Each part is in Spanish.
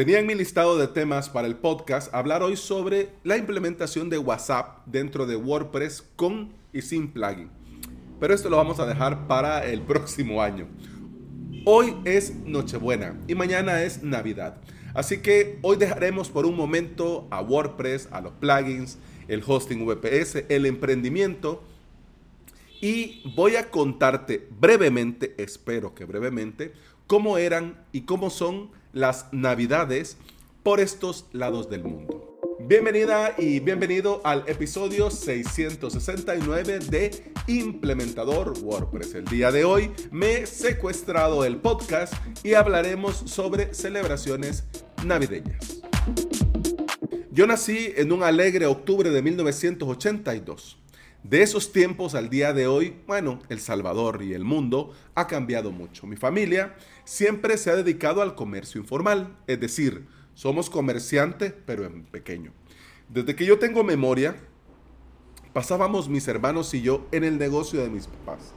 Tenía en mi listado de temas para el podcast hablar hoy sobre la implementación de WhatsApp dentro de WordPress con y sin plugin. Pero esto lo vamos a dejar para el próximo año. Hoy es Nochebuena y mañana es Navidad. Así que hoy dejaremos por un momento a WordPress, a los plugins, el hosting VPS, el emprendimiento y voy a contarte brevemente, espero que brevemente, cómo eran y cómo son las navidades por estos lados del mundo. Bienvenida y bienvenido al episodio 669 de Implementador WordPress. El día de hoy me he secuestrado el podcast y hablaremos sobre celebraciones navideñas. Yo nací en un alegre octubre de 1982. De esos tiempos al día de hoy, bueno, El Salvador y el mundo ha cambiado mucho. Mi familia siempre se ha dedicado al comercio informal, es decir, somos comerciantes, pero en pequeño. Desde que yo tengo memoria, pasábamos mis hermanos y yo en el negocio de mis papás,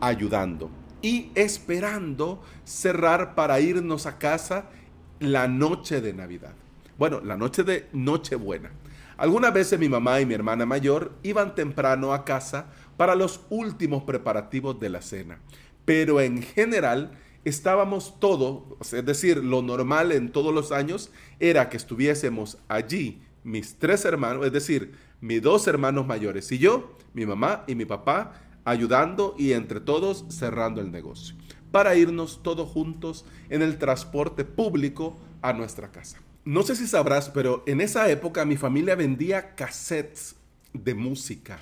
ayudando y esperando cerrar para irnos a casa la noche de Navidad. Bueno, la noche de Nochebuena. Algunas veces mi mamá y mi hermana mayor iban temprano a casa para los últimos preparativos de la cena, pero en general estábamos todos, es decir, lo normal en todos los años era que estuviésemos allí mis tres hermanos, es decir, mis dos hermanos mayores y yo, mi mamá y mi papá, ayudando y entre todos cerrando el negocio, para irnos todos juntos en el transporte público a nuestra casa. No sé si sabrás, pero en esa época mi familia vendía cassettes de música,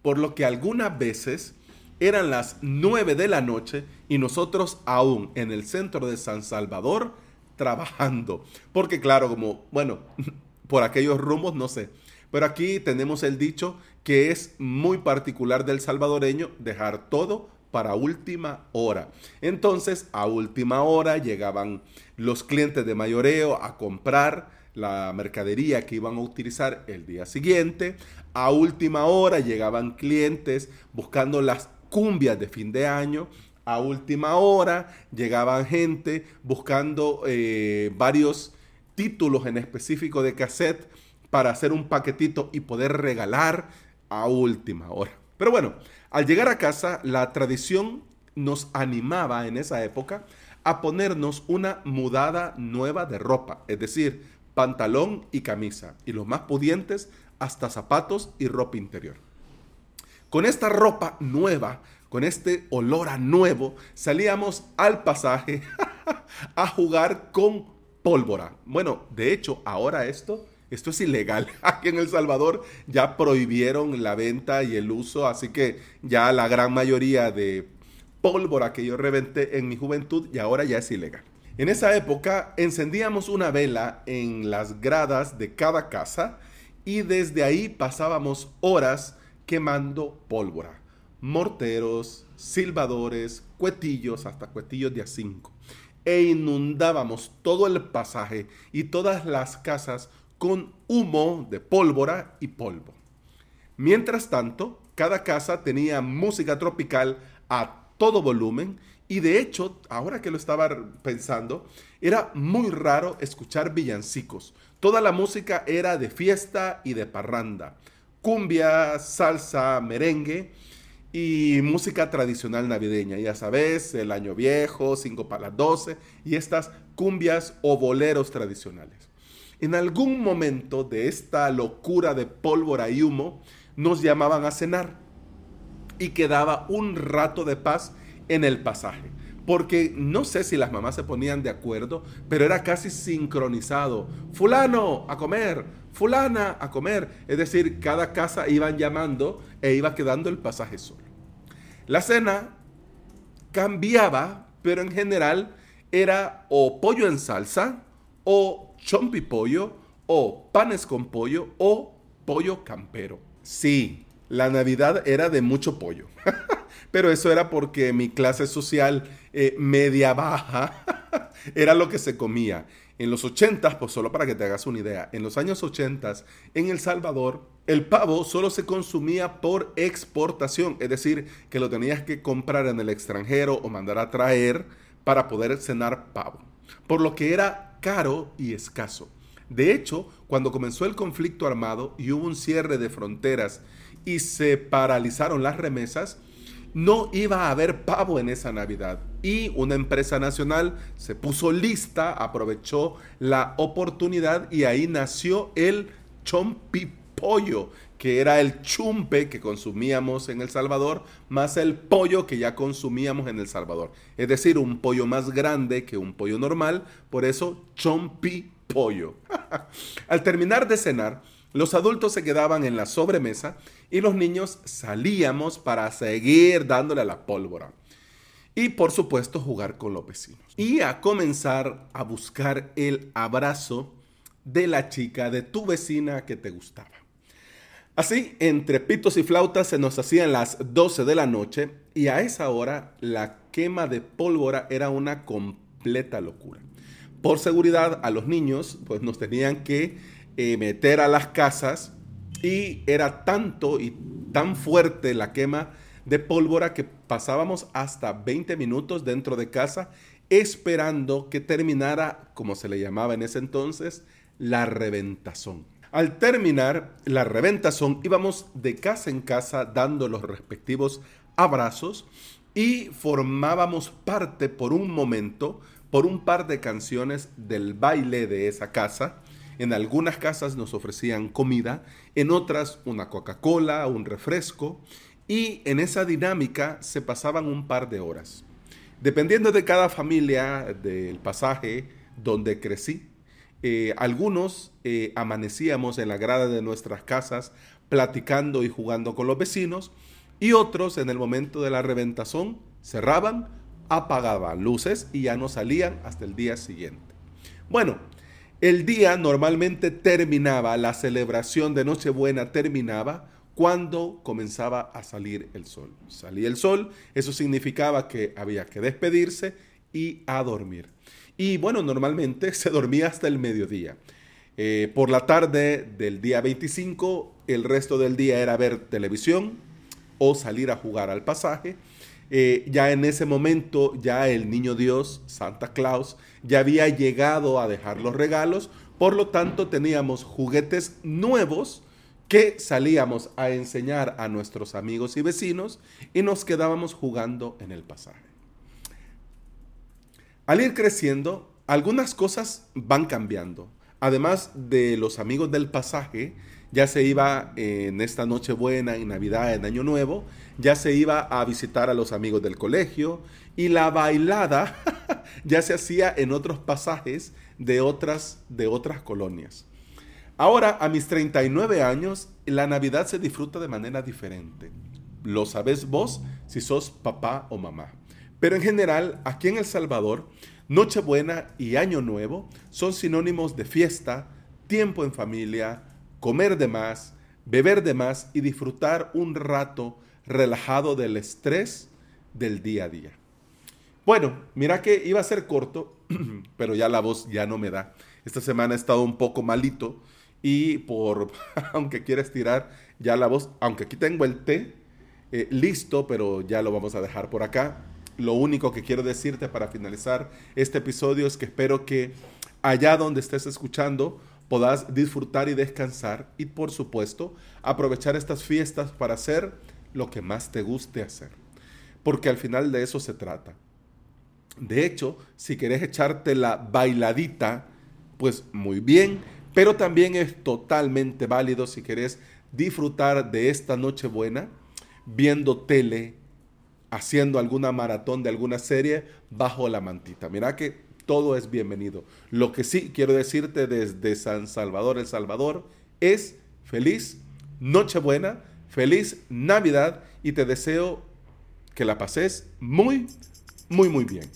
por lo que algunas veces eran las 9 de la noche y nosotros aún en el centro de San Salvador trabajando. Porque claro, como, bueno, por aquellos rumbos no sé. Pero aquí tenemos el dicho que es muy particular del salvadoreño, dejar todo para última hora. Entonces, a última hora llegaban los clientes de mayoreo a comprar la mercadería que iban a utilizar el día siguiente. A última hora llegaban clientes buscando las cumbias de fin de año. A última hora llegaban gente buscando eh, varios títulos en específico de cassette para hacer un paquetito y poder regalar a última hora. Pero bueno, al llegar a casa, la tradición nos animaba en esa época a ponernos una mudada nueva de ropa, es decir, pantalón y camisa, y los más pudientes hasta zapatos y ropa interior. Con esta ropa nueva, con este olor a nuevo, salíamos al pasaje a jugar con pólvora. Bueno, de hecho, ahora esto esto es ilegal. Aquí en El Salvador ya prohibieron la venta y el uso, así que ya la gran mayoría de pólvora que yo reventé en mi juventud y ahora ya es ilegal. En esa época encendíamos una vela en las gradas de cada casa y desde ahí pasábamos horas quemando pólvora. Morteros, silbadores, cuetillos, hasta cuetillos de A5. E inundábamos todo el pasaje y todas las casas con humo de pólvora y polvo. Mientras tanto, cada casa tenía música tropical a todo volumen y de hecho, ahora que lo estaba pensando, era muy raro escuchar villancicos. Toda la música era de fiesta y de parranda. Cumbia, salsa, merengue y música tradicional navideña. Ya sabes, el año viejo, 5 para las 12 y estas cumbias o boleros tradicionales. En algún momento de esta locura de pólvora y humo, nos llamaban a cenar y quedaba un rato de paz en el pasaje. Porque no sé si las mamás se ponían de acuerdo, pero era casi sincronizado. Fulano a comer, fulana a comer. Es decir, cada casa iban llamando e iba quedando el pasaje solo. La cena cambiaba, pero en general era o pollo en salsa o chompi pollo o panes con pollo o pollo campero. Sí, la Navidad era de mucho pollo, pero eso era porque mi clase social eh, media baja era lo que se comía. En los 80, pues solo para que te hagas una idea, en los años 80 en El Salvador, el pavo solo se consumía por exportación, es decir, que lo tenías que comprar en el extranjero o mandar a traer para poder cenar pavo. Por lo que era caro y escaso. De hecho, cuando comenzó el conflicto armado y hubo un cierre de fronteras y se paralizaron las remesas, no iba a haber pavo en esa Navidad. Y una empresa nacional se puso lista, aprovechó la oportunidad y ahí nació el chompipollo, que era el chumpe que consumíamos en El Salvador, más el pollo que ya consumíamos en El Salvador. Es decir, un pollo más grande que un pollo normal, por eso chompipollo. Al terminar de cenar, los adultos se quedaban en la sobremesa y los niños salíamos para seguir dándole a la pólvora. Y por supuesto jugar con los vecinos. Y a comenzar a buscar el abrazo de la chica, de tu vecina que te gustaba. Así, entre pitos y flautas se nos hacían las 12 de la noche y a esa hora la quema de pólvora era una completa locura. Por seguridad a los niños, pues nos tenían que eh, meter a las casas y era tanto y tan fuerte la quema de pólvora que pasábamos hasta 20 minutos dentro de casa esperando que terminara, como se le llamaba en ese entonces, la reventazón. Al terminar la reventazón íbamos de casa en casa dando los respectivos abrazos y formábamos parte por un momento, por un par de canciones del baile de esa casa en algunas casas nos ofrecían comida, en otras una Coca-Cola, un refresco, y en esa dinámica se pasaban un par de horas. Dependiendo de cada familia, del pasaje donde crecí, eh, algunos eh, amanecíamos en la grada de nuestras casas platicando y jugando con los vecinos, y otros en el momento de la reventazón cerraban, apagaban luces y ya no salían hasta el día siguiente. Bueno, el día normalmente terminaba, la celebración de Nochebuena terminaba cuando comenzaba a salir el sol. Salía el sol, eso significaba que había que despedirse y a dormir. Y bueno, normalmente se dormía hasta el mediodía. Eh, por la tarde del día 25, el resto del día era ver televisión o salir a jugar al pasaje. Eh, ya en ese momento, ya el niño Dios, Santa Claus, ya había llegado a dejar los regalos, por lo tanto teníamos juguetes nuevos que salíamos a enseñar a nuestros amigos y vecinos y nos quedábamos jugando en el pasaje. Al ir creciendo, algunas cosas van cambiando. Además de los amigos del pasaje, ya se iba en esta Nochebuena, en Navidad, en Año Nuevo, ya se iba a visitar a los amigos del colegio y la bailada ya se hacía en otros pasajes de otras, de otras colonias. Ahora, a mis 39 años, la Navidad se disfruta de manera diferente. Lo sabes vos si sos papá o mamá. Pero en general, aquí en El Salvador, Nochebuena y Año Nuevo son sinónimos de fiesta, tiempo en familia, comer de más, beber de más y disfrutar un rato relajado del estrés del día a día. Bueno, mira que iba a ser corto, pero ya la voz ya no me da. Esta semana he estado un poco malito y por, aunque quiera estirar ya la voz, aunque aquí tengo el té eh, listo, pero ya lo vamos a dejar por acá. Lo único que quiero decirte para finalizar este episodio es que espero que allá donde estés escuchando podás disfrutar y descansar y por supuesto aprovechar estas fiestas para hacer lo que más te guste hacer. Porque al final de eso se trata. De hecho, si querés echarte la bailadita, pues muy bien, pero también es totalmente válido si querés disfrutar de esta noche buena viendo tele, haciendo alguna maratón de alguna serie bajo la mantita. Mira que todo es bienvenido. Lo que sí quiero decirte desde San Salvador, El Salvador, es feliz Nochebuena, feliz Navidad y te deseo que la pases muy, muy, muy bien.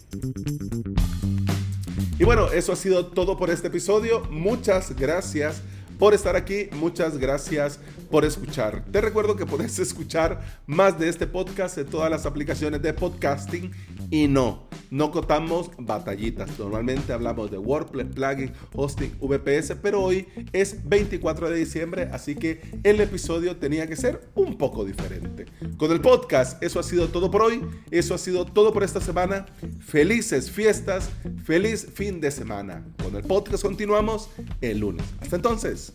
Y bueno, eso ha sido todo por este episodio. Muchas gracias por estar aquí, muchas gracias por escuchar. Te recuerdo que puedes escuchar más de este podcast en todas las aplicaciones de podcasting y no, no contamos batallitas. Normalmente hablamos de WordPress, plugin, hosting, VPS, pero hoy es 24 de diciembre, así que el episodio tenía que ser un poco diferente. Con el podcast, eso ha sido todo por hoy, eso ha sido todo por esta semana. Felices fiestas, feliz fin de semana. Con el podcast continuamos el lunes. Hasta entonces,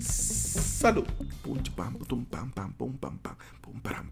Salud. Pam, pam, pam, pam, pam, pam,